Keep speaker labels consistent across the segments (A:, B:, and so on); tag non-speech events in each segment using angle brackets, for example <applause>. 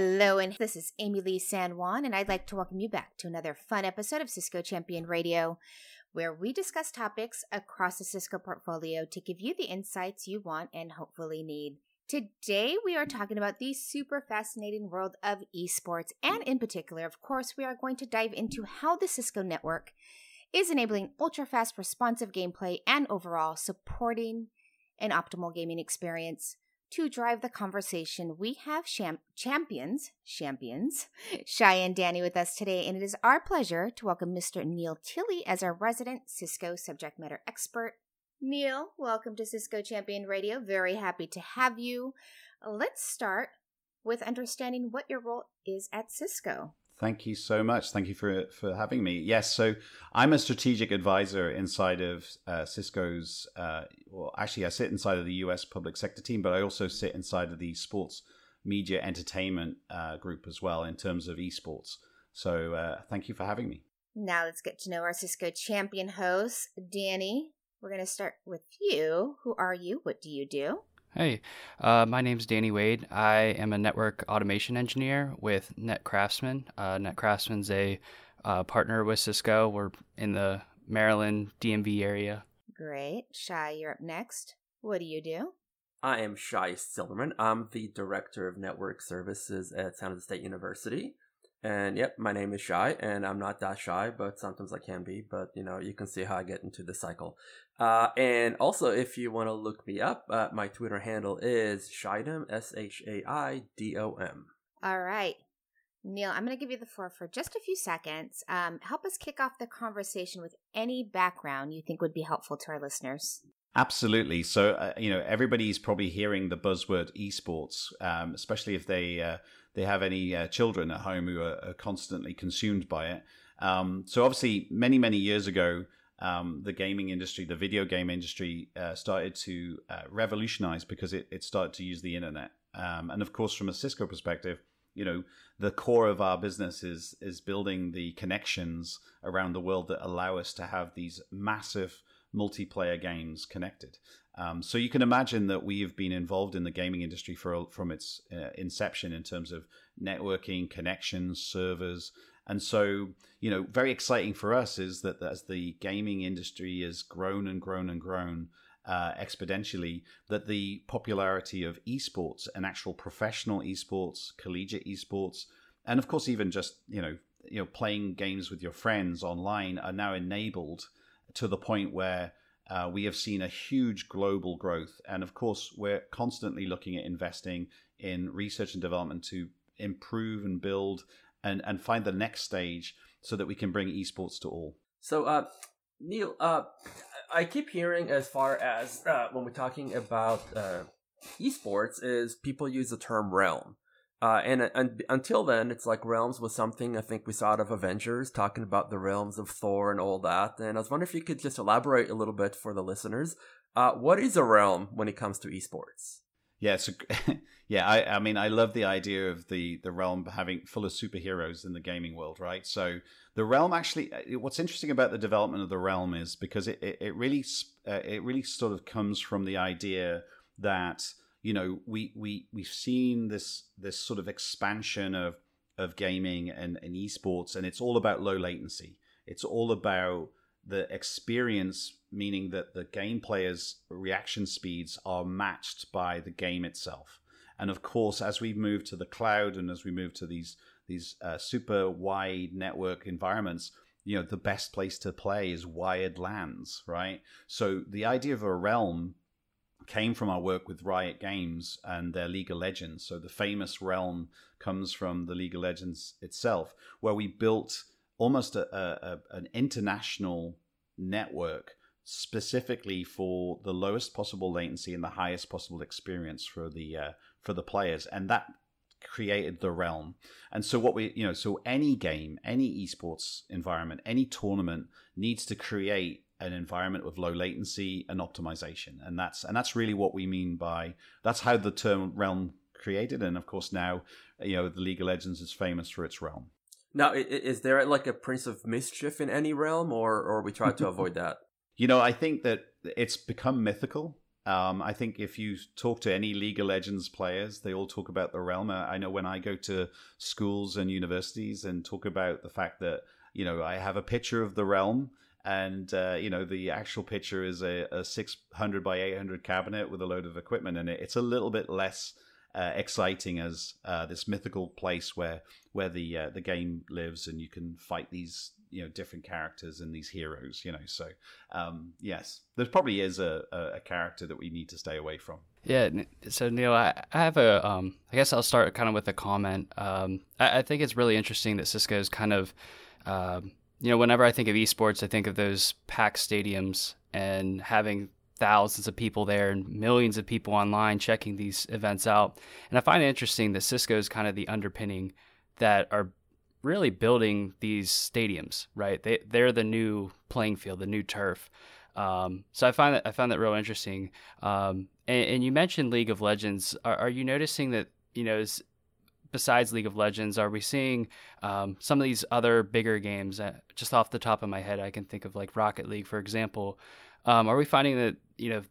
A: Hello, and this is Amilee San Juan, and I'd like to welcome you back to another fun episode of Cisco Champion Radio, where we discuss topics across the Cisco portfolio to give you the insights you want and hopefully need. Today, we are talking about the super fascinating world of esports, and in particular, of course, we are going to dive into how the Cisco network is enabling ultra fast responsive gameplay and overall supporting an optimal gaming experience. To drive the conversation, we have champions, champions, Shai and Danny with us today, and it is our pleasure to welcome Mr. Neil Tilley as our resident Cisco subject matter expert. Neil, welcome to Cisco Champion Radio. Very happy to have you. Let's start with understanding what your role is at Cisco.
B: Thank you so much. Thank you for for having me. Yes, so I'm a strategic advisor inside of uh, Cisco's. Uh, well, actually, I sit inside of the U.S. public sector team, but I also sit inside of the sports media entertainment uh, group as well in terms of esports. So, uh, thank you for having me.
A: Now let's get to know our Cisco champion host, Danny. We're going to start with you. Who are you? What do you do?
C: Hey, uh, my name is Danny Wade. I am a network automation engineer with NetCraftsman. Uh, NetCraftsman's a uh, partner with Cisco. We're in the Maryland DMV area.
A: Great. Shai, you're up next. What do you do?
D: I am Shai Silberman. I'm the Director of Network Services at San Jose State University. And yep, my name is Shai, and I'm not that shy, but sometimes I can be. But you know, you can see how I get into the cycle. Uh, and also, if you want to look me up, uh, my Twitter handle is Shaidom, S H A I D O M.
A: All right. Neil, I'm going to give you the floor for just a few seconds. Um, help us kick off the conversation with any background you think would be helpful to our listeners.
B: Absolutely. So, uh, you know, everybody's probably hearing the buzzword esports, um, especially if they uh, they have any uh, children at home who are, are constantly consumed by it. Um, so, obviously, many many years ago, um, the gaming industry, the video game industry, uh, started to uh, revolutionize because it, it started to use the internet. Um, and of course, from a Cisco perspective, you know, the core of our business is is building the connections around the world that allow us to have these massive multiplayer games connected. Um, so you can imagine that we have been involved in the gaming industry for from its uh, inception in terms of networking, connections, servers, and so, you know, very exciting for us is that as the gaming industry has grown and grown and grown uh, exponentially, that the popularity of esports and actual professional esports, collegiate esports, and of course even just you know you know playing games with your friends online are now enabled to the point where uh, we have seen a huge global growth, and of course we're constantly looking at investing in research and development to improve and build and and find the next stage so that we can bring esports to all.
D: So, uh, Neil, uh, I keep hearing as far as uh, when we're talking about uh, esports, is people use the term realm. Uh, and, and until then, it's like realms was something I think we saw out of Avengers, talking about the realms of Thor and all that. And I was wondering if you could just elaborate a little bit for the listeners. Uh, what is a realm when it comes to esports?
B: Yeah, so <laughs> yeah, I, I mean, I love the idea of the the realm having full of superheroes in the gaming world, right? So the realm actually, uh, what's interesting about the development of the realm is because it it, it really uh, it really sort of comes from the idea that you know we we we've seen this this sort of expansion of of gaming and, and esports, and it's all about low latency. It's all about the experience, meaning that the game players' reaction speeds are matched by the game itself. And of course, as we move to the cloud and as we move to these these uh, super wide network environments, you know, the best place to play is wired LANs right? So the idea of a realm came from our work with Riot Games and their League of Legends. So the famous realm comes from the League of Legends itself, where we built almost a, a, an international network specifically for the lowest possible latency and the highest possible experience for the uh, for the players, and that created the realm. And so what we you know so any game, any esports environment, any tournament needs to create an environment with low latency and optimization, and that's and that's really what we mean by that's how the term realm created, and of course now you know the League of Legends is famous for its realm.
D: Now, is there like a Prince of Mischief in any realm, or or we try to <laughs> avoid that?
B: You know, I think that it's become mythical Um, I think if you talk to any League of Legends players, they all talk about the realm. I know when I go to schools and universities and talk about the fact that you know I have a picture of the realm, and uh, you know the actual picture is a, a 600 by 800 cabinet with a load of equipment in it. It's a little bit less uh, exciting as uh, this mythical place where where the uh, the game lives, and you can fight these you know different characters and these heroes. You know, so um, yes, there probably is a, a, character that we need to stay away from.
C: Yeah. So Neil, I, I have a. Um, I guess I'll start kind of with a comment. Um, I, I, think it's really interesting that Cisco is kind of. Um, you know, whenever I think of esports, I think of those packed stadiums and having thousands of people there and millions of people online checking these events out. And I find it interesting that Cisco is kind of the underpinning that are really building these stadiums, right? They they're the new playing field, the new turf. Um, so I find that I found that real interesting. Um, and, and, you mentioned League of Legends. Are, are you noticing that you know? Is, besides League of Legends, are we seeing um, some of these other bigger games? Uh, just off the top of my head, I can think of like Rocket League, for example, um, are we finding that you know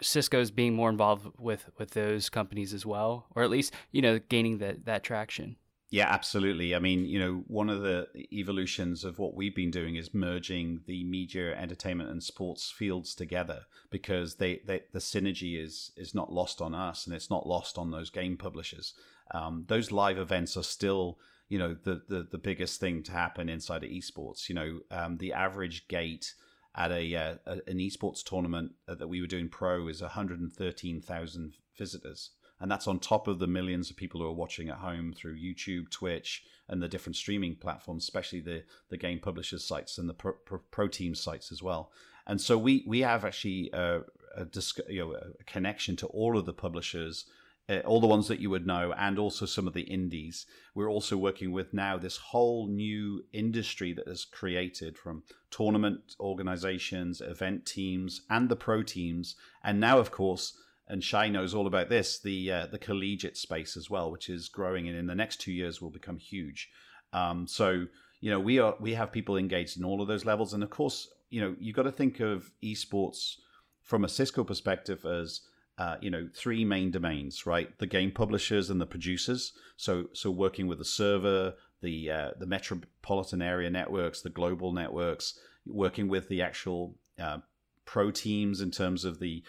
C: Cisco's being more involved with with those companies as well, or at least you know gaining that that traction?
B: Yeah, absolutely. I mean, you know, one of the evolutions of what we've been doing is merging the media, entertainment, and sports fields together because they, they the synergy is is not lost on us, and it's not lost on those game publishers. Um, those live events are still, you know, the, the the biggest thing to happen inside of esports. You know, um, the average gate at a, uh, an esports tournament that we were doing pro is 113,000 visitors. And that's on top of the millions of people who are watching at home through YouTube, Twitch, and the different streaming platforms, especially the, the game publishers sites and the pro, pro, pro team sites as well. And so we, we have actually a, a, you know, a connection to all of the publishers uh, all the ones that you would know, and also some of the indies. We're also working with now this whole new industry that has created from tournament organizations, event teams, and the pro teams, and now, of course, and Shai knows all about this, the uh, the collegiate space as well, which is growing, and in the next two years will become huge. Um, so you know we are we have people engaged in all of those levels, and of course, you know you've got to think of esports from a Cisco perspective as uh, you know three main domains right? The game publishers and the producers. So so working with the server the uh, the metropolitan area networks the global networks working with the actual uh, pro teams in terms of the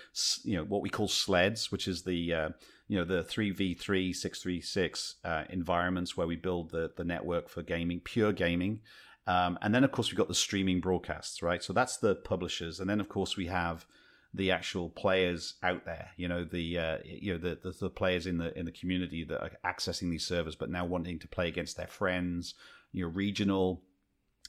B: you know what we call sleds which is the uh, you know the 3v3 636 uh, environments where we build the the network for gaming pure gaming. Um, and then of course we've got the streaming broadcasts right? So that's the publishers. And then of course we have the actual players out there. You know, the uh, you know the, the, the players in the in the community that are accessing these servers, but now wanting to play against their friends. You know, regional,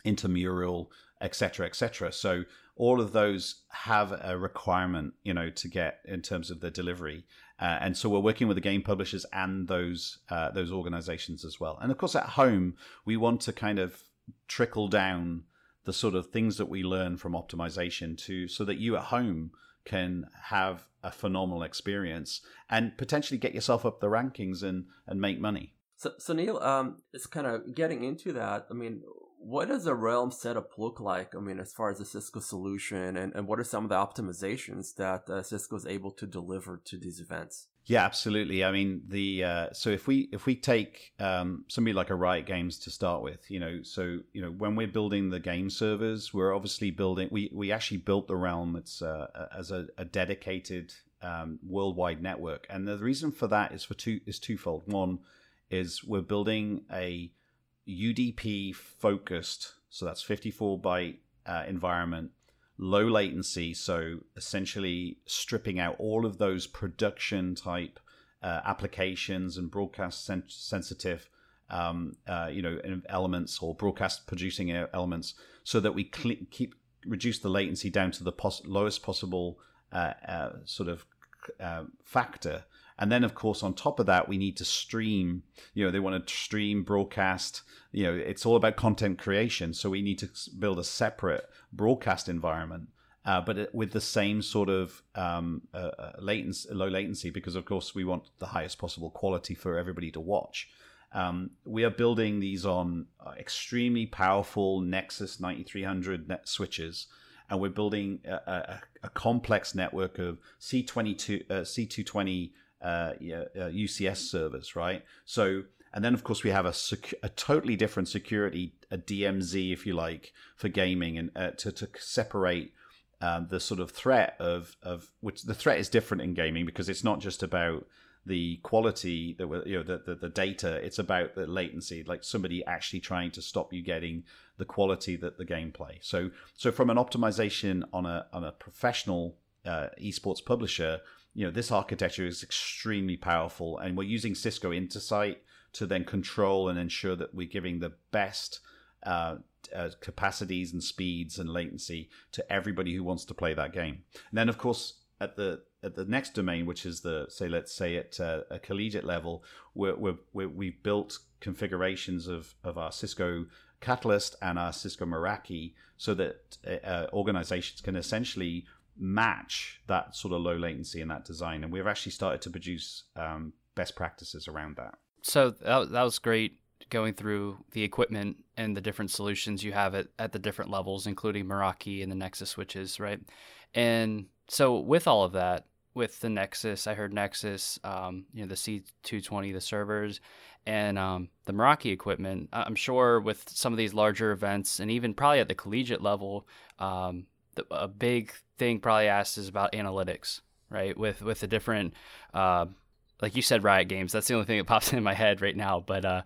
B: intramural, etc., etc. So all of those have a requirement, you know, to get in terms of the delivery. Uh, and so we're working with the game publishers and those uh, those organizations as well. And of course, at home, we want to kind of trickle down the sort of things that we learn from optimization to so that you at home can have a phenomenal experience and potentially get yourself up the rankings and and make money.
D: So, so Neil, um, it's kind of getting into that. I mean, what does a Realm setup look like? I mean, as far as the Cisco solution, and, and what are some of the optimizations that uh, Cisco is able to deliver to these events?
B: Yeah, absolutely. I mean, the uh, so if we if we take um, somebody like a Riot Games to start with, you know, so you know when we're building the game servers, we're obviously building. We we actually built the Realm. It's uh, as a, a dedicated um, worldwide network, and the reason for that is for two is twofold. One is we're building a UDP focused, so that's 54 byte uh, environment low latency. So essentially stripping out all of those production type uh, applications and broadcast sen- sensitive, um, uh, you know, elements or broadcast producing elements, so that we cl- keep reduce the latency down to the pos- lowest possible uh, uh sort of uh, factor. And then, of course, on top of that, we need to stream. You know, they want to stream, broadcast. You know, it's all about content creation. So we need to build a separate broadcast environment, uh, but with the same sort of um, uh, uh, latency, low latency, because of course we want the highest possible quality for everybody to watch. Um, we are building these on uh, extremely powerful Nexus 9300 net switches, and we're building a, a, a complex network of C22, uh, C220 uh, UCS servers, right? So and then, of course, we have a, sec- a totally different security, a DMZ, if you like, for gaming, and uh, to to separate um, the sort of threat of of which the threat is different in gaming because it's not just about the quality that you know the, the, the data it's about the latency like somebody actually trying to stop you getting the quality that the gameplay so so from an optimization on a on a professional uh, esports publisher you know this architecture is extremely powerful and we're using cisco intersight to then control and ensure that we're giving the best uh, uh, capacities and speeds and latency to everybody who wants to play that game. And then, of course, at the at the next domain, which is the say, let's say at uh, a collegiate level, we're, we're, we're, we've built configurations of of our Cisco Catalyst and our Cisco Meraki so that uh, uh, organizations can essentially match that sort of low latency in that design. And we've actually started to produce um, best practices around that
C: so that, that was great going through the equipment and the different solutions you have at, at the different levels, including Meraki and the Nexus switches, right? And so with all of that, with the Nexus, I heard Nexus, um, you know, the C220, the servers, and um, the Meraki equipment. I'm sure with some of these larger events, and even probably at the collegiate level, um, a big thing probably asked is about analytics, right? With with the different uh, like you said, Riot Games. That's the only thing that <laughs> pops in my head right now. But uh,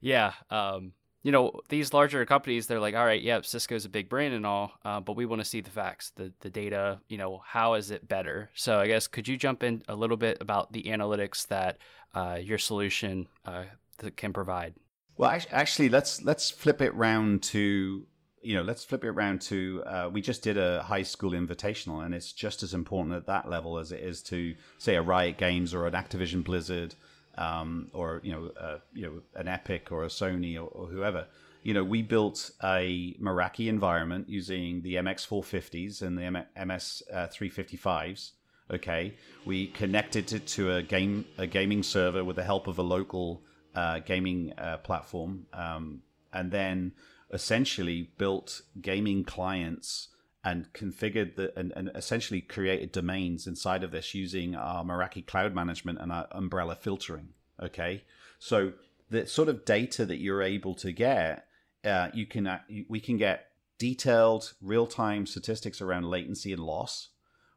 C: yeah, um, you know, these larger companies, they're like, all right, yeah, Cisco's a big brand and all, uh, but we want to see the facts, the the data. You know, how is it better? So I guess could you jump in a little bit about the analytics that uh, your solution uh, can provide?
B: Well, actually, let's let's flip it round to you know, let's flip it around to uh, we just did a high school invitational, and it's just as important at that level as it is to say a Riot Games or an Activision Blizzard, um, or you know, uh, you know, an Epic or a Sony or, or, whoever. You know, we built a Meraki environment using the MX450s and the MS355s. Uh, okay, we connected it to a game a gaming server with the help of a local uh, gaming uh, platform, um, and then essentially built gaming clients and configured the and, and essentially created domains inside of this using our Meraki cloud management and our umbrella filtering. Okay, so the sort of data that you're able to get, uh, you can uh, we can get detailed real time statistics around latency and loss.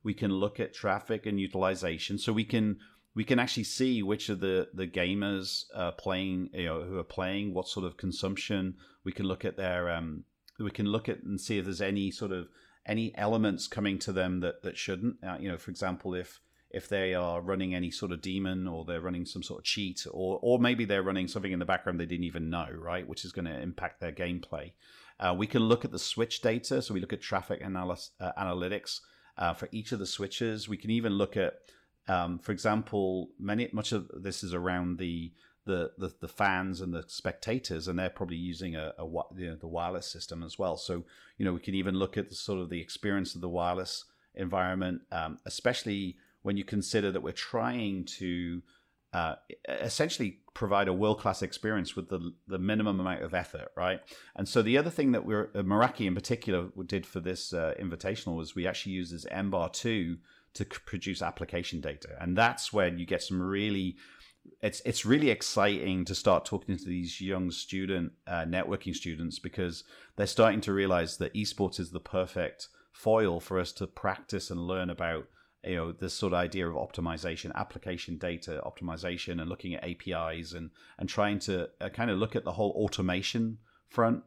B: We can look at traffic and utilization, so we can we can actually see which of the the gamers are playing, you know, who are playing, what sort of consumption. We can look at their, um, we can look at and see if there's any sort of any elements coming to them that that shouldn't. Uh, you know, for example, if if they are running any sort of demon or they're running some sort of cheat or or maybe they're running something in the background they didn't even know, right, which is going to impact their gameplay. Uh, we can look at the switch data, so we look at traffic analysis, uh, analytics uh, for each of the switches. We can even look at um, for example, many much of this is around the the, the, the fans and the spectators, and they're probably using a, a you know, the wireless system as well. So you know we can even look at the sort of the experience of the wireless environment, um, especially when you consider that we're trying to uh, essentially provide a world class experience with the the minimum amount of effort, right? And so the other thing that we're uh, Meraki in particular did for this uh, invitational was we actually used this NBAR two to produce application data, and that's when you get some really it's it's really exciting to start talking to these young student uh, networking students because they're starting to realize that esports is the perfect foil for us to practice and learn about you know this sort of idea of optimization application data optimization and looking at apis and and trying to uh, kind of look at the whole automation front.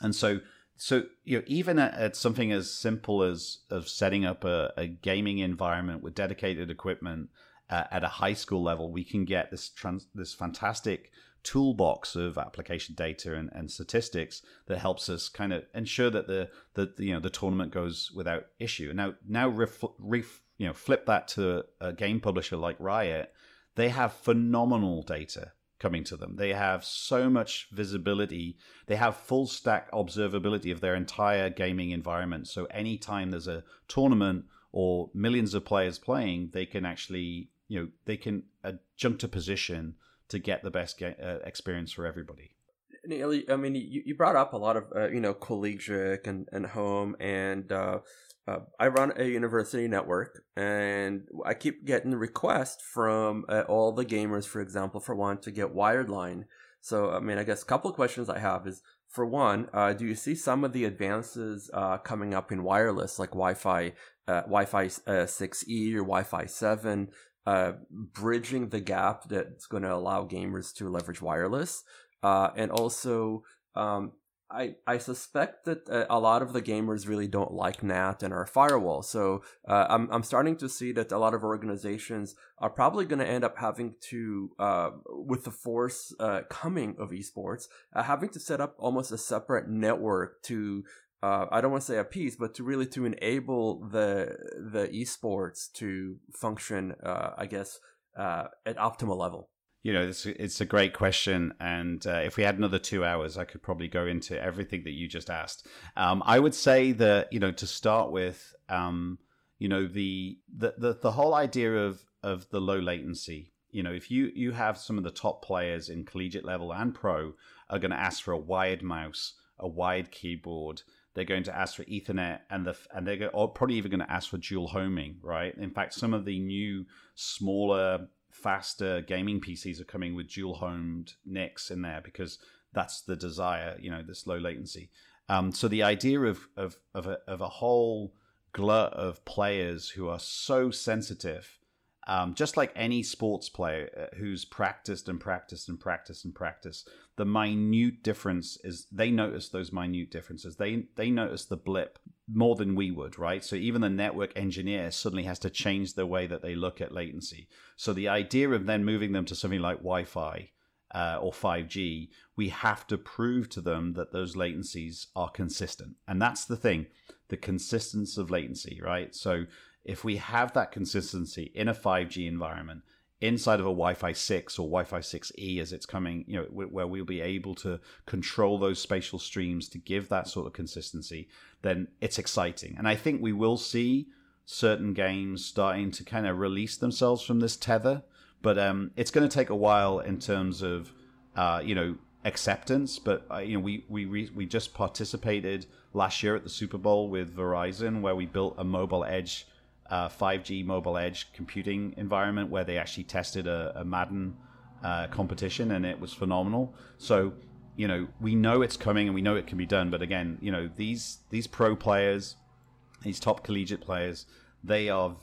B: And so so you know even at, at, something as simple as of setting up a, a gaming environment with dedicated equipment uh, at a high school level we can get this trans, this fantastic toolbox of application data and, and statistics that helps us kind of ensure that the, the you know the tournament goes without issue. Now now ref, ref, you know flip that to a game publisher like riot they have phenomenal data coming to them. They have so much visibility. They have full stack observability of their entire gaming environment. So anytime there's a tournament or millions of players playing, they can actually, you know, they can adjunct a position to get the best uh, experience for everybody.
D: I mean, you, you brought up a lot of, uh, you know, collegiate and, and home and, uh, uh, I run a university network, and I keep getting requests from uh, all the gamers, for example, for one to get wired line. So, I mean, I guess a couple of questions I have is for one, uh, do you see some of the advances uh, coming up in wireless, like Wi-Fi, uh, Wi-Fi 6E or Wi-Fi 7, bridging the gap that's going to allow gamers to leverage wireless? and also, um, I, I suspect that uh, a lot of the gamers really don't like NAT and our firewall. So uh, I'm, I'm starting to see that a lot of organizations are probably going to end up having to, uh, with the force uh, coming of esports, uh, having to set up almost a separate network to, uh, I don't want to say a piece, but to really to enable the the esports to function, I guess, at optimal level
B: you know, it's, it's a great question. And uh, if we had another two hours, I could probably go into everything that you just asked. Um, I would say that, you know, to start with, um, you know, the, the, the, the whole idea of, of the low latency, you know, if you, you have some of the top players in collegiate level and pro are going to ask for a wired mouse, a wired keyboard, they're going to ask for Ethernet, and the and they're probably even going to ask for dual homing, right? In fact, some of the new smaller faster gaming PCs are coming with dual homed NICs in there because that's the desire, you know, this low latency. Um, so the idea of of of a, of a whole glut of players who are so sensitive um, just like any sports player uh, who's practiced and practiced and practiced and practiced, the minute difference is they notice those minute differences. They they notice the blip more than we would, right? So even the network engineer suddenly has to change the way that they look at latency. So the idea of then moving them to something like Wi-Fi uh, or 5G, we have to prove to them that those latencies are consistent, and that's the thing, the consistency of latency, right? So if we have that consistency in a 5G environment inside of a Wi-Fi 6 or Wi-Fi 6E as it's coming, you know, where we'll be able to control those spatial streams to give that sort of consistency, then it's exciting. And I think we will see certain games starting to kind of release themselves from this tether, but um, it's going to take a while in terms of, uh, you know, acceptance. But uh, you know, we we we just participated last year at the Super Bowl with Verizon, where we built a mobile edge uh, 5G mobile edge computing environment where they actually tested a, a Madden uh, competition and it was phenomenal. So, you know, we know it's coming and we know it can be done. But again, you know, these these pro players, these top collegiate players, they are.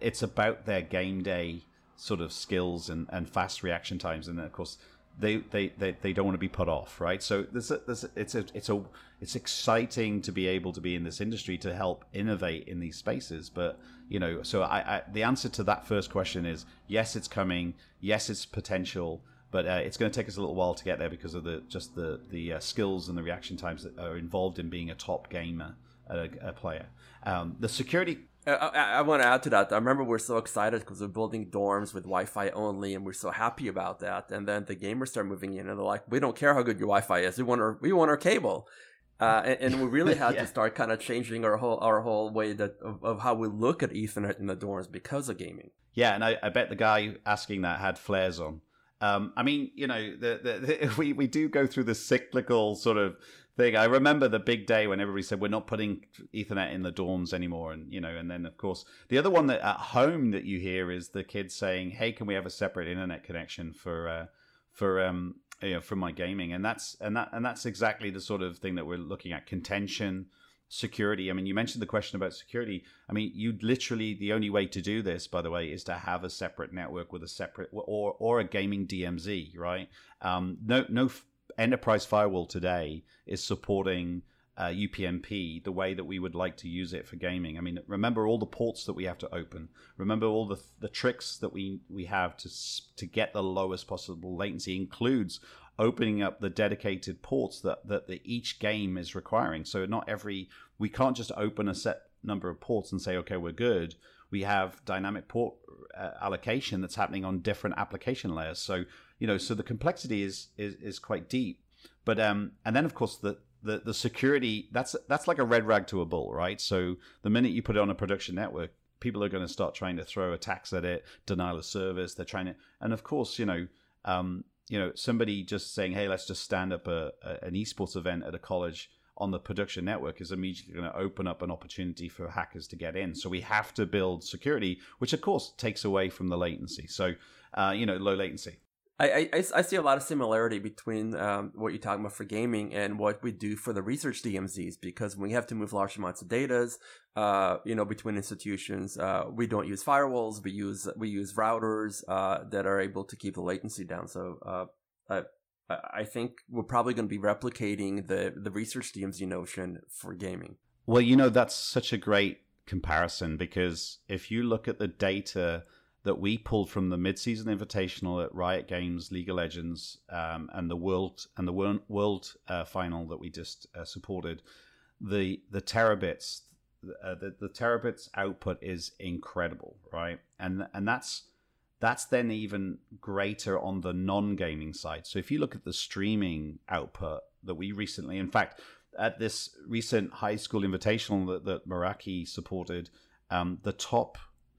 B: It's about their game day sort of skills and, and fast reaction times, and of course, they, they, they, they don't want to be put off, right? So there's a, there's a, it's a it's a it's exciting to be able to be in this industry to help innovate in these spaces. But you know, so I, I the answer to that first question is yes, it's coming. Yes, it's potential, but uh, it's going to take us a little while to get there because of the just the the uh, skills and the reaction times that are involved in being a top gamer, a, a player. Um, the security
D: I, I, I, want to add to that. I remember we're so excited because we're building dorms with Wi-Fi only, and we're so happy about that. And then the gamers start moving in, and they're like, "We don't care how good your Wi-Fi is. We want our we want our cable." Uh, and, and, we really <laughs> had yeah. to start kind of changing our whole our whole way that of, of, how we look at Ethernet in the dorms because of gaming.
B: Yeah, and I, I bet the guy asking that had flares on. Um, I mean, you know, the, the, the, <laughs> we we do go through the cyclical sort of thing. I remember the big day when everybody said we're not putting Ethernet in the dorms anymore, and you know, and then of course the other one that at home that you hear is the kids saying, "Hey, can we have a separate internet connection for uh, for um, you know, for my gaming?" And that's and that and that's exactly the sort of thing that we're looking at: contention, security. I mean, you mentioned the question about security. I mean, you literally the only way to do this, by the way, is to have a separate network with a separate or or a gaming DMZ, right? Um, no no enterprise firewall today is supporting uh, UPnP the way that we would like to use it for gaming. I mean, remember all the ports that we have to open. Remember all the the tricks that we we have to to get the lowest possible latency includes opening up the dedicated ports that that the, each game is requiring. So not every we can't just open a set number of ports and say okay we're good. We have dynamic port uh, allocation that's happening on different application layers. So you know, so the complexity is is, is quite deep. But um, and then of course the, the the security that's that's like a red rag to a bull, right? So the minute you put it on a production network, people are going to start trying to throw attacks at it, denial of service. They're trying to, and of course, you know, um, you know, somebody just saying, "Hey, let's just stand up a, a, an esports event at a college on the production network is immediately going to open up an opportunity for hackers to get in. So we have to build security, which of course takes away from the latency. So, uh, you know, low latency.
D: I, I, I see a lot of similarity between um, what you're talking about for gaming and what we do for the research DMZs because we have to move large amounts of data, uh, you know, between institutions, uh, we don't use firewalls. We use we use routers uh, that are able to keep the latency down. So uh, I, I think we're probably going to be replicating the the research DMZ notion for gaming.
B: Well, you know, that's such a great comparison because if you look at the data that we pulled from the mid-season invitational at Riot Games League of Legends um, and the world and the world, world uh, final that we just uh, supported, the the terabits, uh, the the terabits output is incredible, right? And and that's that's then even greater on the non-gaming side. So if you look at the streaming output that we recently, in fact, at this recent high school invitational that, that Meraki supported, um, the top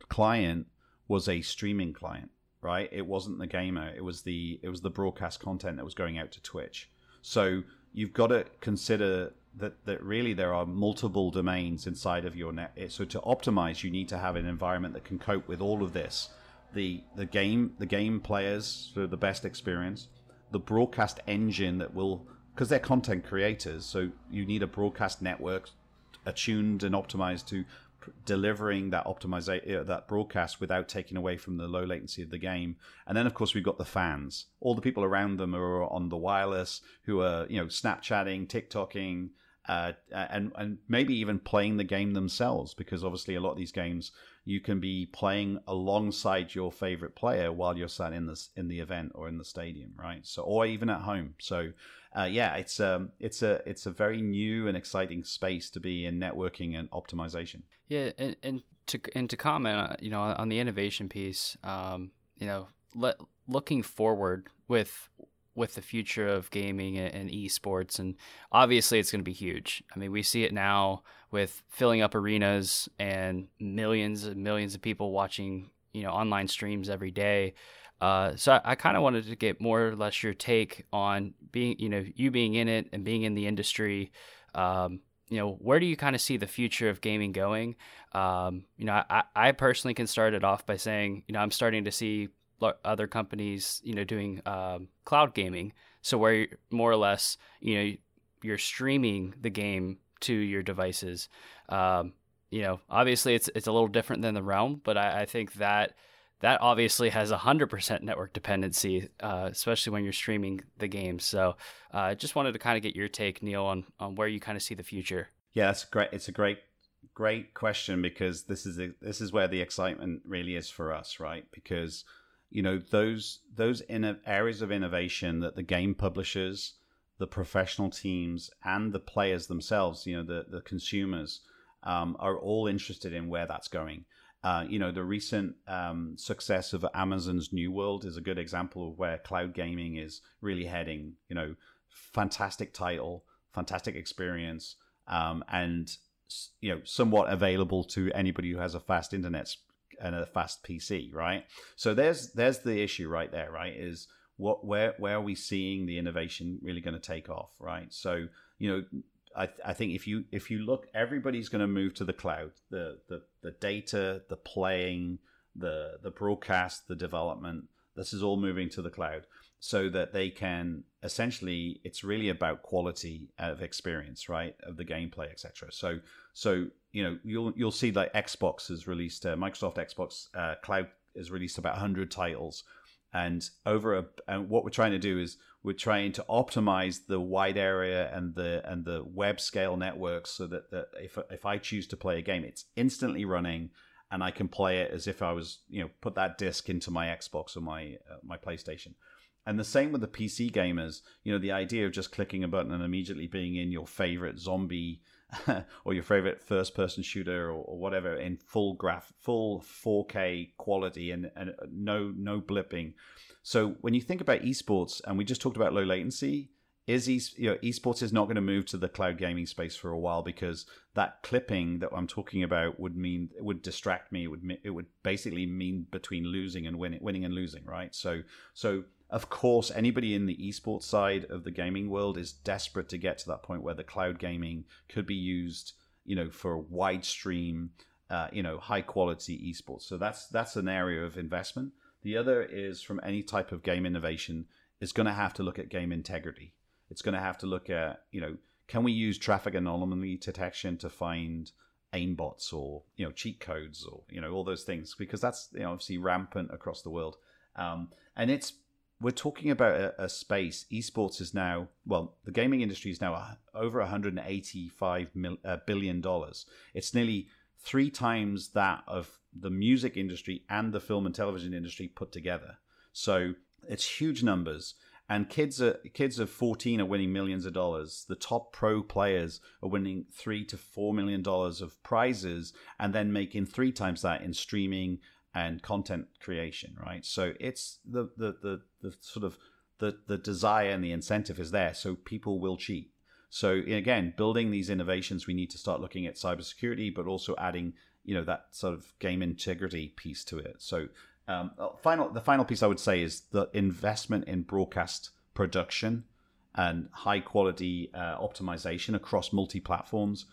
B: client was a streaming client, right? It wasn't the gamer. It was the it was the broadcast content that was going out to Twitch. So you've got to consider that that really there are multiple domains inside of your net. So to optimize, you need to have an environment that can cope with all of this. The the game the game players for the best experience, the broadcast engine that will because they're content creators, so you need a broadcast network attuned and optimized to delivering that optimization uh, that broadcast without taking away from the low latency of the game. And then of course we've got the fans. All the people around them are on the wireless who are you know snapchatting tiktoking uh, and and maybe even playing the game themselves because obviously a lot of these games you can be playing alongside your favorite player while you're sat in this in the event or in the stadium right so or even at home so uh, yeah, it's um, it's a it's a very new and exciting space to be in networking and optimization.
C: Yeah, and, and to and to comment, uh, you know, on the innovation piece, um, you know, let, looking forward with with the future of gaming and esports, and obviously it's going to be huge. I mean, we see it now with filling up arenas and millions and millions of people watching, you know, online streams every day. Uh, so I, I kind of wanted to get more or less your take on being, you know, you being in it and being in the industry. Um, you know, where do you kind of see the future of gaming going? Um, you know, I, I personally can start it off by saying, you know, I'm starting to see other companies, you know, doing um, cloud gaming. So where more or less, you know, you're streaming the game to your devices. Um, you know, obviously it's it's a little different than the realm, but I, I think that that obviously has a 100% network dependency, uh, especially when you're streaming the game. So I uh, just wanted to kind of get your take, Neil, on, on where you kind of see the future.
B: Yeah, that's great. It's a great, great question because this is a, this is where the excitement really is for us, right? Because you know those those in areas of innovation that the game publishers, the professional teams, and the players themselves, you know, the the consumers, um, are all interested in where that's going. Uh, you know, the recent um, success of Amazon's New World is a good example of where cloud gaming is really heading. You know, fantastic title, fantastic experience, um, and you know, somewhat available to anybody who has a fast internet and a fast PC, right? So there's there's the issue right there, right? Is what where where are we seeing the innovation really going to take off, right? So you know, I, I think if you if you look, everybody's going to move to the cloud. The the the data, the playing, the the broadcast, the development. This is all moving to the cloud, so that they can essentially. It's really about quality of experience, right, of the gameplay, etc. So so you know you'll you'll see that Xbox has released uh, Microsoft Xbox uh, Cloud has released about hundred titles, and over a and what we're trying to do is we're trying to optimize the wide area and the and the web scale networks so that, that if if I choose to play a game, it's instantly running and I can play it as if I was you know put that disc into my Xbox or my uh, my PlayStation. And the same with the PC gamers. You know, the idea of just clicking a button and immediately being in your favorite zombie <laughs> or your favorite first person shooter or, or, whatever in full graph full 4K quality and, and no no blipping so when you think about esports, and we just talked about low latency, is e- you know, esports is not going to move to the cloud gaming space for a while because that clipping that I'm talking about would mean it would distract me. It would it would basically mean between losing and winning, winning and losing, right? So so of course, anybody in the esports side of the gaming world is desperate to get to that point where the cloud gaming could be used, you know, for wide stream, uh, you know, high quality esports. So that's that's an area of investment. The other is from any type of game innovation is going to have to look at game integrity. It's going to have to look at, you know, can we use traffic anomaly detection to find aimbots or you know cheat codes or you know all those things because that's you know obviously rampant across the world um, and it's we're talking about a, a, space. Esports is now well, the gaming industry is now over 185 mil, uh, billion dollars. It's nearly three times that of the music industry and the film and television industry put together. So it's huge numbers. And kids are kids of 14 are winning millions of dollars. The top pro players are winning three to four million dollars of prizes, and then making three times that in streaming and content creation, right? So it's the the the, the sort of the the desire and the incentive is there, so people will cheat. So again, building these innovations, we need to start looking at cybersecurity, but also adding you know that sort of game integrity piece to it. So um, uh, final the final piece I would say is the investment in broadcast production and high quality uh, optimization across multi platforms.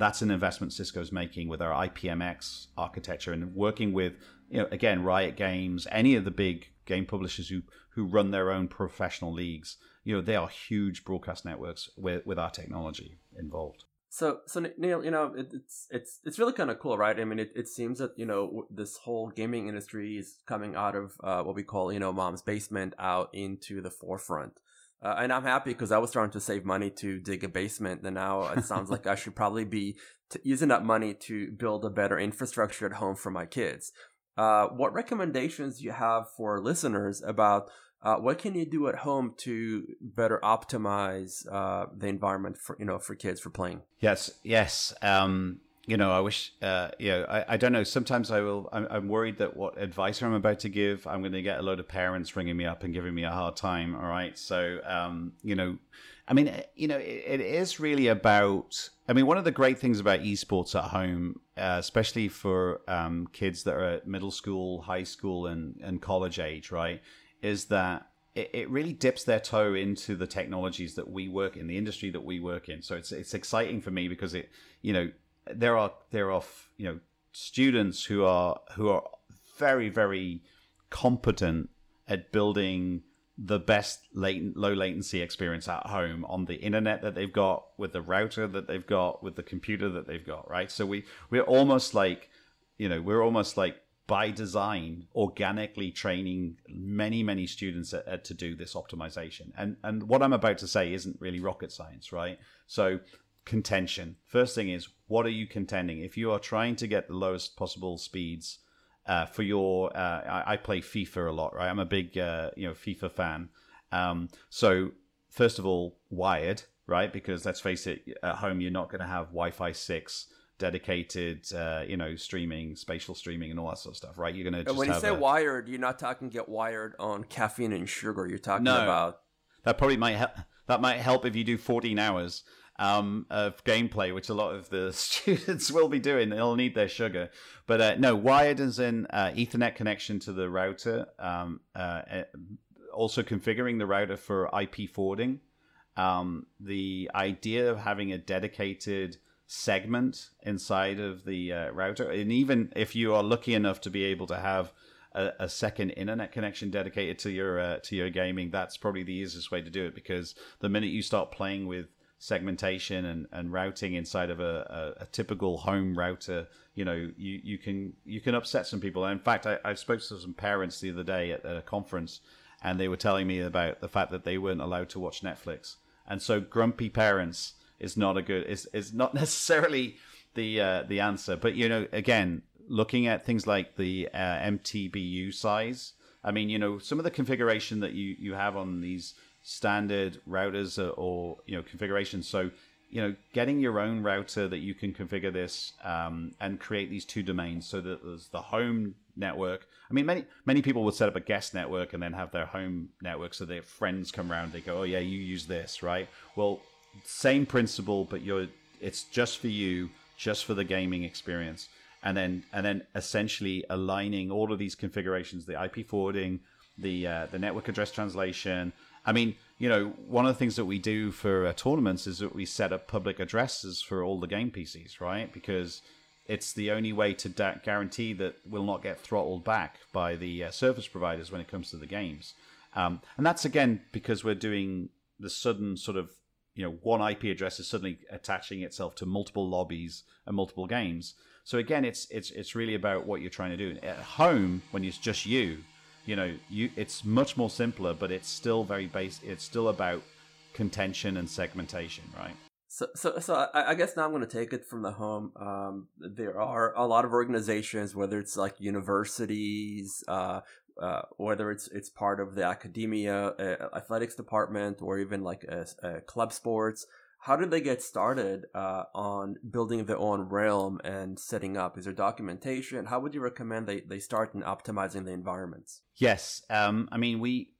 B: That's an investment Cisco's making with our IPMX architecture and working with you know, again, Riot Games, any of the big game publishers who who run their own professional leagues, you know, they are huge broadcast networks with with our technology involved.
D: So, so Neil, you know, it, it's it's it's really kind of cool, right? I mean, it, it seems that you know this whole gaming industry is coming out of uh, what we call you know mom's basement out into the forefront. Uh, and I'm happy because I was trying to save money to dig a basement, and now it sounds like I should probably be t- using that money to build a better infrastructure at home for my kids. Uh, what recommendations do you have for listeners about uh, what can you do at home to better optimize uh, the environment for you know for kids for playing?
B: Yes, yes. Um, you know, I wish. Uh, you know, I, I don't know. Sometimes I will. I'm, I'm worried that what advice I'm about to give, I'm going to get a load of parents ringing me up and giving me a hard time. All right, so um, you know, I mean, you know, it, it is really about I mean, one of the great things about esports at home, uh, especially for um, kids that are at middle school, high school, and, and college age, right, is that it, it really dips their toe into the technologies that we work in, the industry that we work in. So it's it's exciting for me because it, you know, there are there are you know students who are who are very very competent at building the best latent, low latency experience at home on the internet that they've got, with the router that they've got, with the computer that they've got, right? So we we're almost like, you know, we're almost like by design organically training many many students at, at, to do this optimization. And and what I'm about to say isn't really rocket science, right? So contention. First thing is, what are you contending? If you are trying to get the lowest possible speeds uh, for your. Uh, I, I, play FIFA a lot, right? I'm a big uh, you know FIFA fan. Um, so first of all, wired, right? Because let's face it, at home you're not going to have Wi-Fi six dedicated, uh, you know, streaming, spatial streaming, and all that sort of stuff, right? You're going to.
D: When you say a... wired, you're not talking get wired on caffeine and sugar. You're talking
B: no,
D: about
B: that probably might help. That might help if you do 14 hours um, of gameplay, which a lot of the <laughs> students will be doing. They'll need their sugar. But uh, no, wired is in uh, Ethernet connection to the router. Um, uh, eh, also configuring the router for IP forwarding. Um, the idea of having a dedicated segment inside of the uh, router, and even if you are lucky enough to be able to have a, a, second internet connection dedicated to your uh, to your gaming, that's probably the easiest way to do it because the minute you start playing with segmentation and, and routing inside of a, a, a, typical home router, you know, you, you can you can upset some people. in fact, I, I spoke to some parents the other day at, at a conference, and they were telling me about the fact that they weren't allowed to watch Netflix. And so, grumpy parents is not a good is is not <laughs> necessarily the uh, the answer. But you know, again, looking at things like the uh, MTBU size. I mean, you know, some of the configuration that you you have on these standard routers or you know configurations. So you know, getting your own router that you can configure this um, and create these two domains so that there's the home network. I mean, many many people would set up a guest network and then have their home network so their friends come around. They go, "Oh yeah, you use this, right?" Well, same principle, but you're it's just for you, just for the gaming experience, and then and then essentially aligning all of these configurations, the IP forwarding, the uh, the network address translation. I mean, you know, one of the things that we do for uh, tournaments is that we set up public addresses for all the game PCs, right? Because it's the only way to da- guarantee that we'll not get throttled back by the uh, service providers when it comes to the games. Um, and that's again because we're doing the sudden sort of you know one IP address is suddenly attaching itself to multiple lobbies and multiple games. So again, it's it's it's really about what you're trying to do at home when it's just you. You know, you it's much more simpler, but it's still very base. It's still about contention and segmentation, right?
D: So, so, so I, I guess now I'm going to take it from the home. Um, there are a lot of organizations, whether it's like universities, uh, uh, whether it's it's part of the academia, uh, athletics department, or even like a, a club sports. How did they get started uh, on building their own realm and setting up? Is there documentation? How would you recommend they, they start in optimizing the environments?
B: Yes, um, I mean we.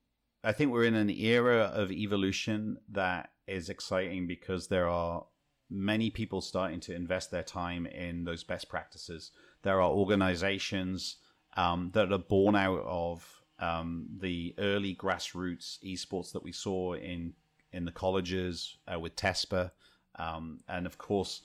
B: I think we're in an era of evolution that is exciting because there are many people starting to invest their time in those best practices. There are organizations um, that are born out of um, the early grassroots esports that we saw in in the colleges uh, with TESPA, um, and of course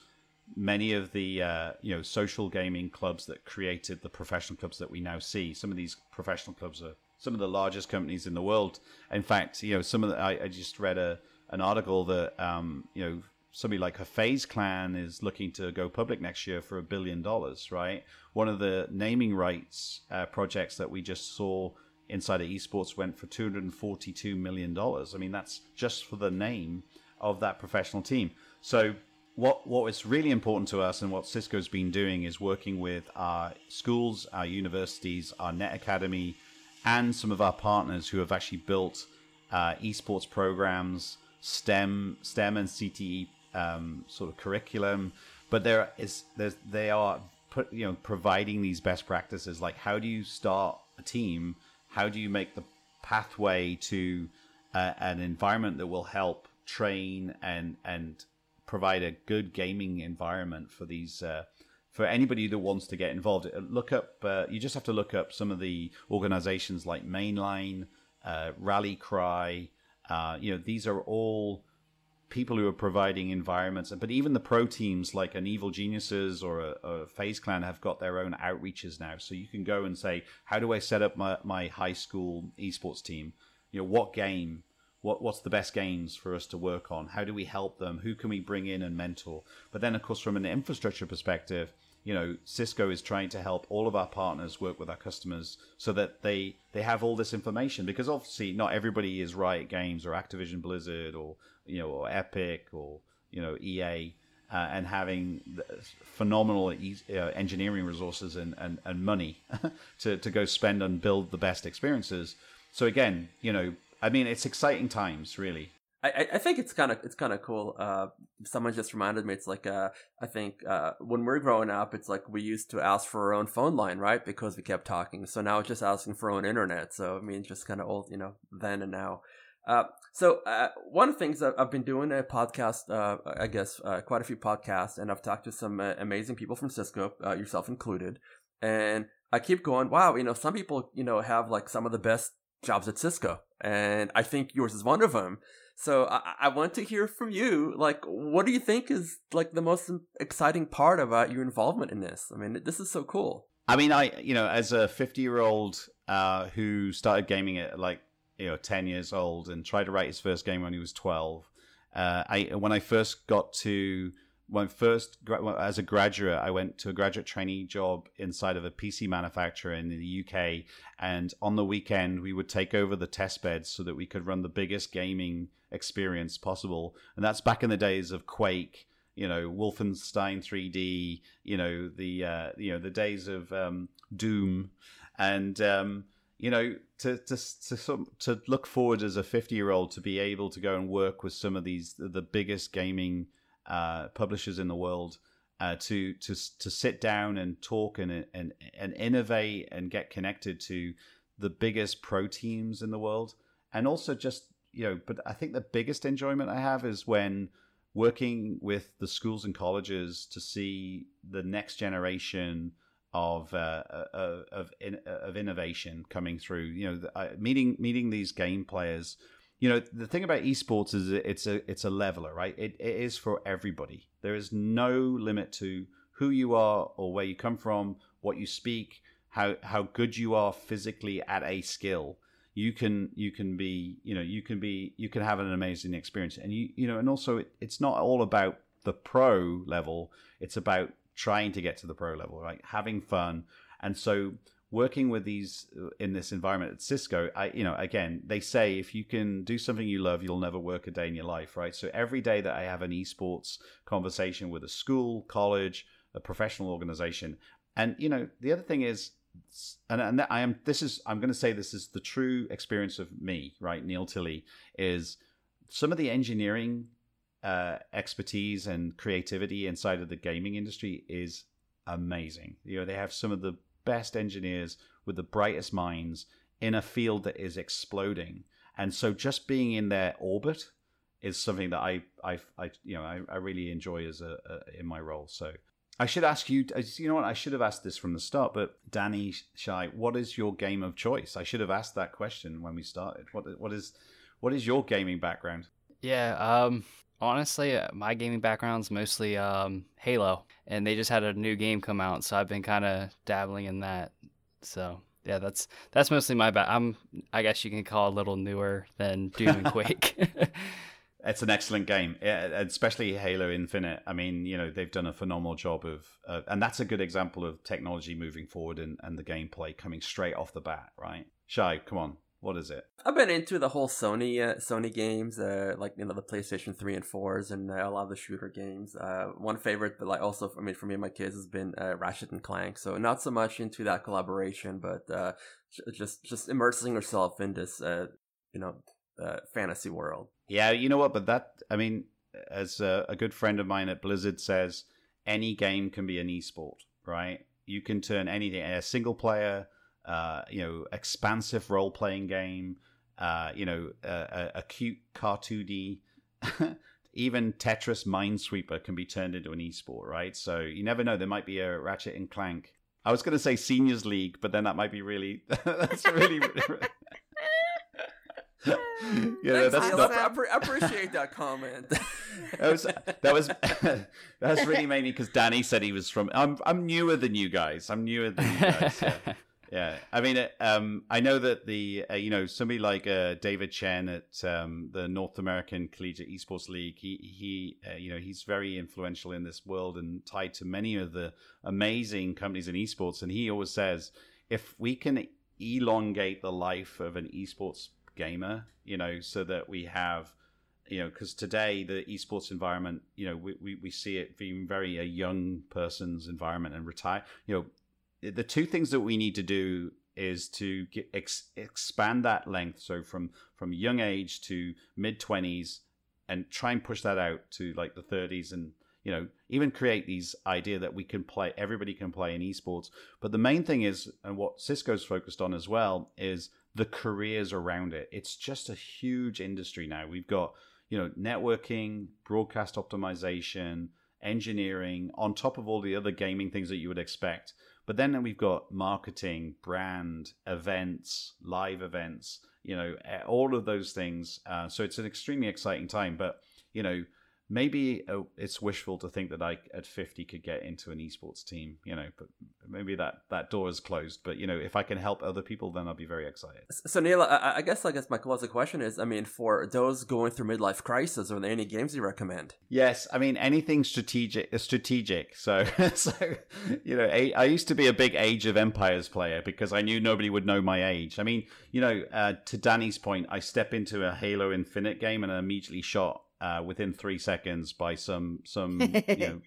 B: many of the uh, you know social gaming clubs that created the professional clubs that we now see. Some of these professional clubs are some of the largest companies in the world. In fact, you know some of the, I, I just read a an article that um, you know somebody like FaZe Clan is looking to go public next year for a billion dollars, right? One of the naming rights uh, projects that we just saw inside of esports went for $242 million. I mean, that's just for the name of that professional team. So, what what is really important to us and what Cisco's been doing is working with our schools, our universities, our Net Academy, and some of our partners who have actually built uh, esports programs, STEM, STEM and CTE um, sort of curriculum, but there is they are put you know providing these best practices like how do you start a team, how do you make the pathway to uh, an environment that will help train and and provide a good gaming environment for these uh, for anybody that wants to get involved. Uh, look up. Uh, you just have to look up some of the organizations like Mainline, uh, Rally Cry. Uh, you know, these are all people who are providing environments. But even the pro teams like an Evil Geniuses or a, a FaZe Clan have got their own outreaches now. So you can go and say, how do I set up my, my high school esports team? You know, what game? What, what's the best games for us to work on? How do we help them? Who can we bring in and mentor? But then, of course, from an infrastructure perspective, you know, Cisco is trying to help all of our partners work with our customers so that they they have all this information because obviously not everybody is Riot Games or Activision Blizzard or you know, or Epic or you know EA, uh, and having phenomenal uh, engineering resources and, and, and money <laughs> to, to go spend and build the best experiences. So again, you know, I mean, it's exciting times, really.
D: I, I think it's kind of it's kind of cool. Uh, someone just reminded me. It's like uh, I think uh, when we're growing up, it's like we used to ask for our own phone line, right? Because we kept talking. So now it's just asking for our own internet. So I mean, just kind of old, you know, then and now. Uh, so uh, one of the things I've been doing a podcast, uh, I guess uh, quite a few podcasts, and I've talked to some uh, amazing people from Cisco, uh, yourself included, and I keep going, wow, you know, some people, you know, have like some of the best jobs at Cisco, and I think yours is one of them. So I, I want to hear from you, like, what do you think is like the most exciting part about your involvement in this? I mean, this is so cool.
B: I mean, I you know, as a fifty-year-old uh, who started gaming at like you know 10 years old and tried to write his first game when he was 12 uh, I when I first got to when first as a graduate I went to a graduate trainee job inside of a PC manufacturer in the UK and on the weekend we would take over the test beds so that we could run the biggest gaming experience possible. And that's back in the days of Quake you know Wolfenstein 3D you know the uh, you know the days of um, Doom. And um, you know, to to to to look forward as a fifty year old to be able to go and work with some of these the biggest gaming uh, publishers in the world, uh, to to to sit down and talk and and and innovate and get connected to the biggest pro teams in the world, and also just you know, but I think the biggest enjoyment I have is when working with the schools and colleges to see the next generation of uh, uh of of innovation coming through. You know, uh, meeting meeting these game players. You know, the thing about esports is it's a it's a leveler, right? It, it is for everybody. There is no limit to who you are or where you come from, what you speak, how how good you are physically at a skill. You can you can be you know you can be you can have an amazing experience, and you you know, and also it, it's not all about the pro level. It's about trying to get to the pro level, right? Having fun. And so working with these uh, in this environment at Cisco, I you know, again, they say if you can do something you love, you'll never work a day in your life, right? So every day that I have an esports conversation with a school, college, a professional organization, and you know, the other thing is and, and I am this is I'm going to say this is the true experience of me, right? Neil Tilley is some of the engineering uh, expertise and creativity inside of the gaming industry is amazing. You know, they have some of the best engineers with the brightest minds in a field that is exploding. And so just being in their orbit is something that I, I, I you know, I, I really enjoy as a, a, in my role. So I should ask you, you know what? I should have asked this from the start, but Danny Shai, what is your game of choice? I should have asked that question when we started. What, what is, what is your gaming background?
C: Yeah, um, honestly, uh, my gaming background's mostly um, Halo, and they just had a new game come out, so I've been kind of dabbling in that. So yeah, that's that's mostly my back. I'm I guess you can call a little newer than <laughs> Doom and Quake. <laughs>
B: it's an excellent game, especially Halo Infinite. I mean, you know, they've done a phenomenal job of, uh, and that's a good example of technology moving forward and, and the gameplay coming straight off the bat, right? Shai, come on, what is it?
D: I've been into the whole Sony uh, Sony games, uh, like you know the PlayStation three and fours, and uh, a lot of the shooter games. Uh, one favorite, but like also, I mean, for me and my kids has been uh, Ratchet and Clank. So not so much into that collaboration, but uh, just just immersing yourself in this, you know, fantasy world.
B: Yeah, you know what? But that, I mean, as a, a good friend of mine at Blizzard says, any game can be an esport, right? You can turn anything a single player uh, you know, expansive role playing game, uh, you know, a, a cute cartoony, <laughs> even Tetris Minesweeper can be turned into an esport, right? So you never know. There might be a Ratchet and Clank. I was going to say Seniors League, but then that might be really. <laughs> that's really. <laughs>
D: yeah, that's not. I, I appreciate that comment.
B: that was that was that's really mainly because Danny said he was from. I'm I'm newer than you guys. I'm newer than you guys. Yeah. Yeah, I mean, um, I know that the uh, you know somebody like uh, David Chen at um, the North American Collegiate Esports League, he he uh, you know he's very influential in this world and tied to many of the amazing companies in esports. And he always says, if we can elongate the life of an esports gamer, you know, so that we have you know, because today the esports environment, you know, we, we, we see it being very a young person's environment and retire, you know, the two things that we need to do is to get, ex, expand that length. So from from young age to mid 20s and try and push that out to like the 30s and you know even create these idea that we can play everybody can play in esports. But the main thing is and what cisco's focused on as well is the careers around it. It's just a huge industry now. We've got you know networking broadcast optimization engineering on top of all the other gaming things that you would expect but then we've got marketing, brand, events, live events, you know, all of those things. Uh, so it's an extremely exciting time. But, you know, maybe uh, it's wishful to think that I at 50 could get into an esports team, you know, but maybe that that door is closed. But you know, if I can help other people, then I'll be very excited.
D: So Neil, I, I guess I guess my closing question is, I mean, for those going through midlife crisis, are there any games you recommend?
B: Yes, I mean anything strategic. Uh, strategic. So <laughs> so you know, I, I used to be a big Age of Empires player because I knew nobody would know my age. I mean, you know, uh, to Danny's point, I step into a Halo Infinite game and I immediately shot uh, within three seconds by some some <laughs> you know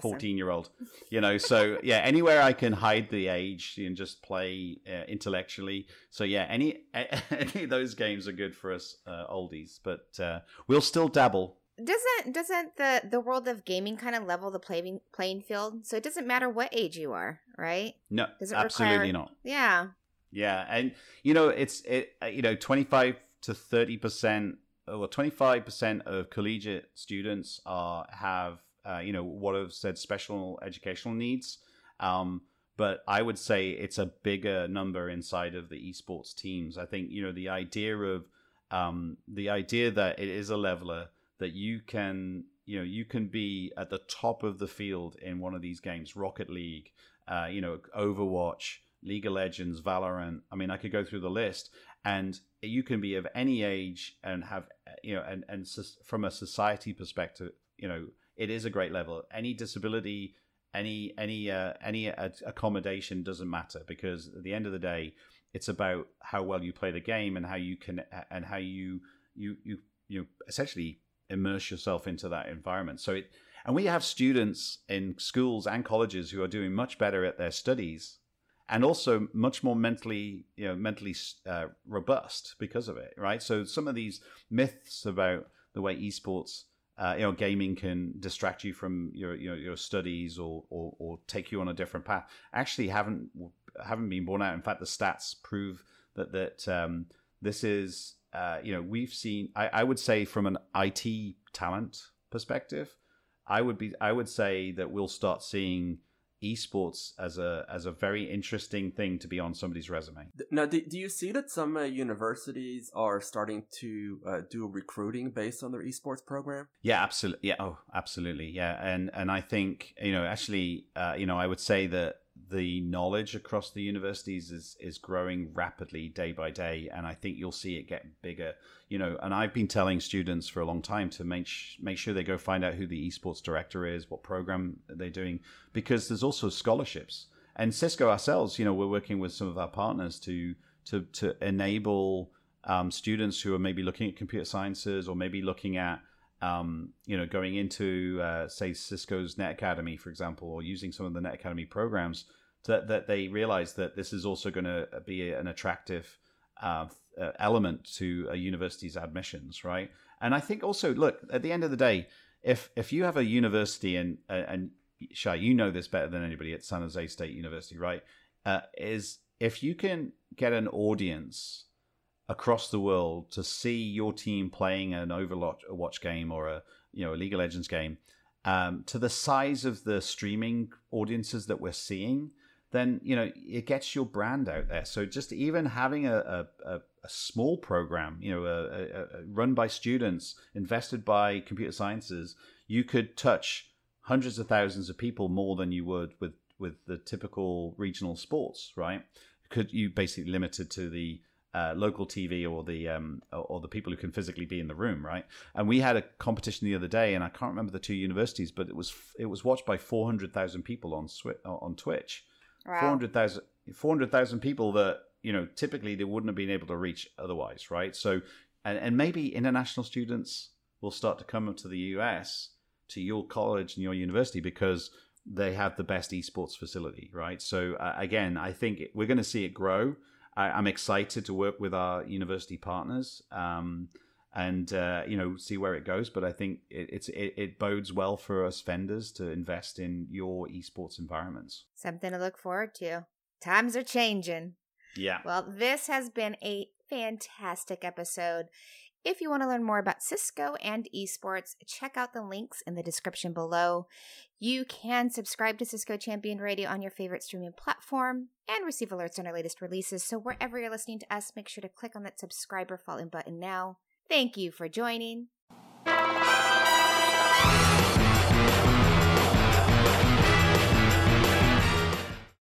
B: fourteen year old. You know, so yeah, anywhere I can hide the age and just play uh, intellectually. So yeah, any <laughs> any of those games are good for us uh, oldies, but uh, we'll still dabble.
A: Doesn't doesn't the the world of gaming kind of level the playing playing field? So it doesn't matter what age you are, right?
B: No, Does it absolutely require... not.
A: Yeah,
B: yeah, and you know it's it uh, you know twenty five to thirty percent well, 25% of collegiate students are have uh, you know what have said special educational needs. Um, but I would say it's a bigger number inside of the esports teams. I think you know the idea of um, the idea that it is a leveler that you can you know you can be at the top of the field in one of these games, Rocket League, uh, you know, Overwatch, League of Legends, Valorant. I mean, I could go through the list, and you can be of any age and have you know, and and from a society perspective, you know, it is a great level. Any disability, any any uh, any accommodation doesn't matter because at the end of the day, it's about how well you play the game and how you can and how you you you you essentially immerse yourself into that environment. So it and we have students in schools and colleges who are doing much better at their studies and also much more mentally you know mentally uh, robust because of it right? So some of these myths about the way esports uh, you know gaming can distract you from your your, your studies or, or, or take you on a different path actually haven't haven't been borne out. In fact the stats prove that that um, this is uh, you know we've seen I, I would say from an IT talent perspective I would be I would say that we'll start seeing esports as a as a very interesting thing to be on somebody's resume.
D: Now, do, do you see that some uh, universities are starting to uh, do recruiting based on their esports program?
B: Yeah, absolutely. Yeah, oh, absolutely. Yeah, and and I think you know actually, uh, you know, I would say that the knowledge across the universities is is growing rapidly day by day, and I think you'll see it get bigger. You know, and I've been telling students for a long time to make sh- make sure they go find out who the esports director is, what program they're doing, because there's also scholarships. And Cisco ourselves, you know, we're working with some of our partners to to to enable um, students who are maybe looking at computer sciences or maybe looking at um, you know, going into uh, say Cisco's Net Academy, for example, or using some of the Net Academy programs, that that they realize that this is also going to be an attractive uh, uh, element to a university's admissions, right? And I think also, look, at the end of the day, if if you have a university and uh, and Shai, you know this better than anybody at San Jose State University, right? Uh, is if you can get an audience across the world to see your team playing an Overwatch game or a you know a League of Legends game um, to the size of the streaming audiences that we're seeing, then you know it gets your brand out there. So just even having a, a, a small program, you know, run by students, invested by computer sciences, you could touch hundreds of thousands of people more than you would with with the typical regional sports, right? Could you basically limited to the uh, local TV or the um, or the people who can physically be in the room, right? And we had a competition the other day, and I can't remember the two universities, but it was it was watched by four hundred thousand people on on Twitch. Wow. 400,000 400, people that you know typically they wouldn't have been able to reach otherwise, right? So, and and maybe international students will start to come up to the US to your college and your university because they have the best esports facility, right? So uh, again, I think we're going to see it grow. I, am excited to work with our university partners um, and uh, you know see where it goes. But I think it, it's it, it, bodes well for us vendors to invest in your esports environments.
A: Something to look forward to. Times are changing.
B: Yeah.
A: Well, this has been a fantastic episode. If you want to learn more about Cisco and esports, check out the links in the description below. You can subscribe to Cisco Champion Radio on your favorite streaming platform and receive alerts on our latest releases. So, wherever you're listening to us, make sure to click on that subscribe or follow button now. Thank you for joining.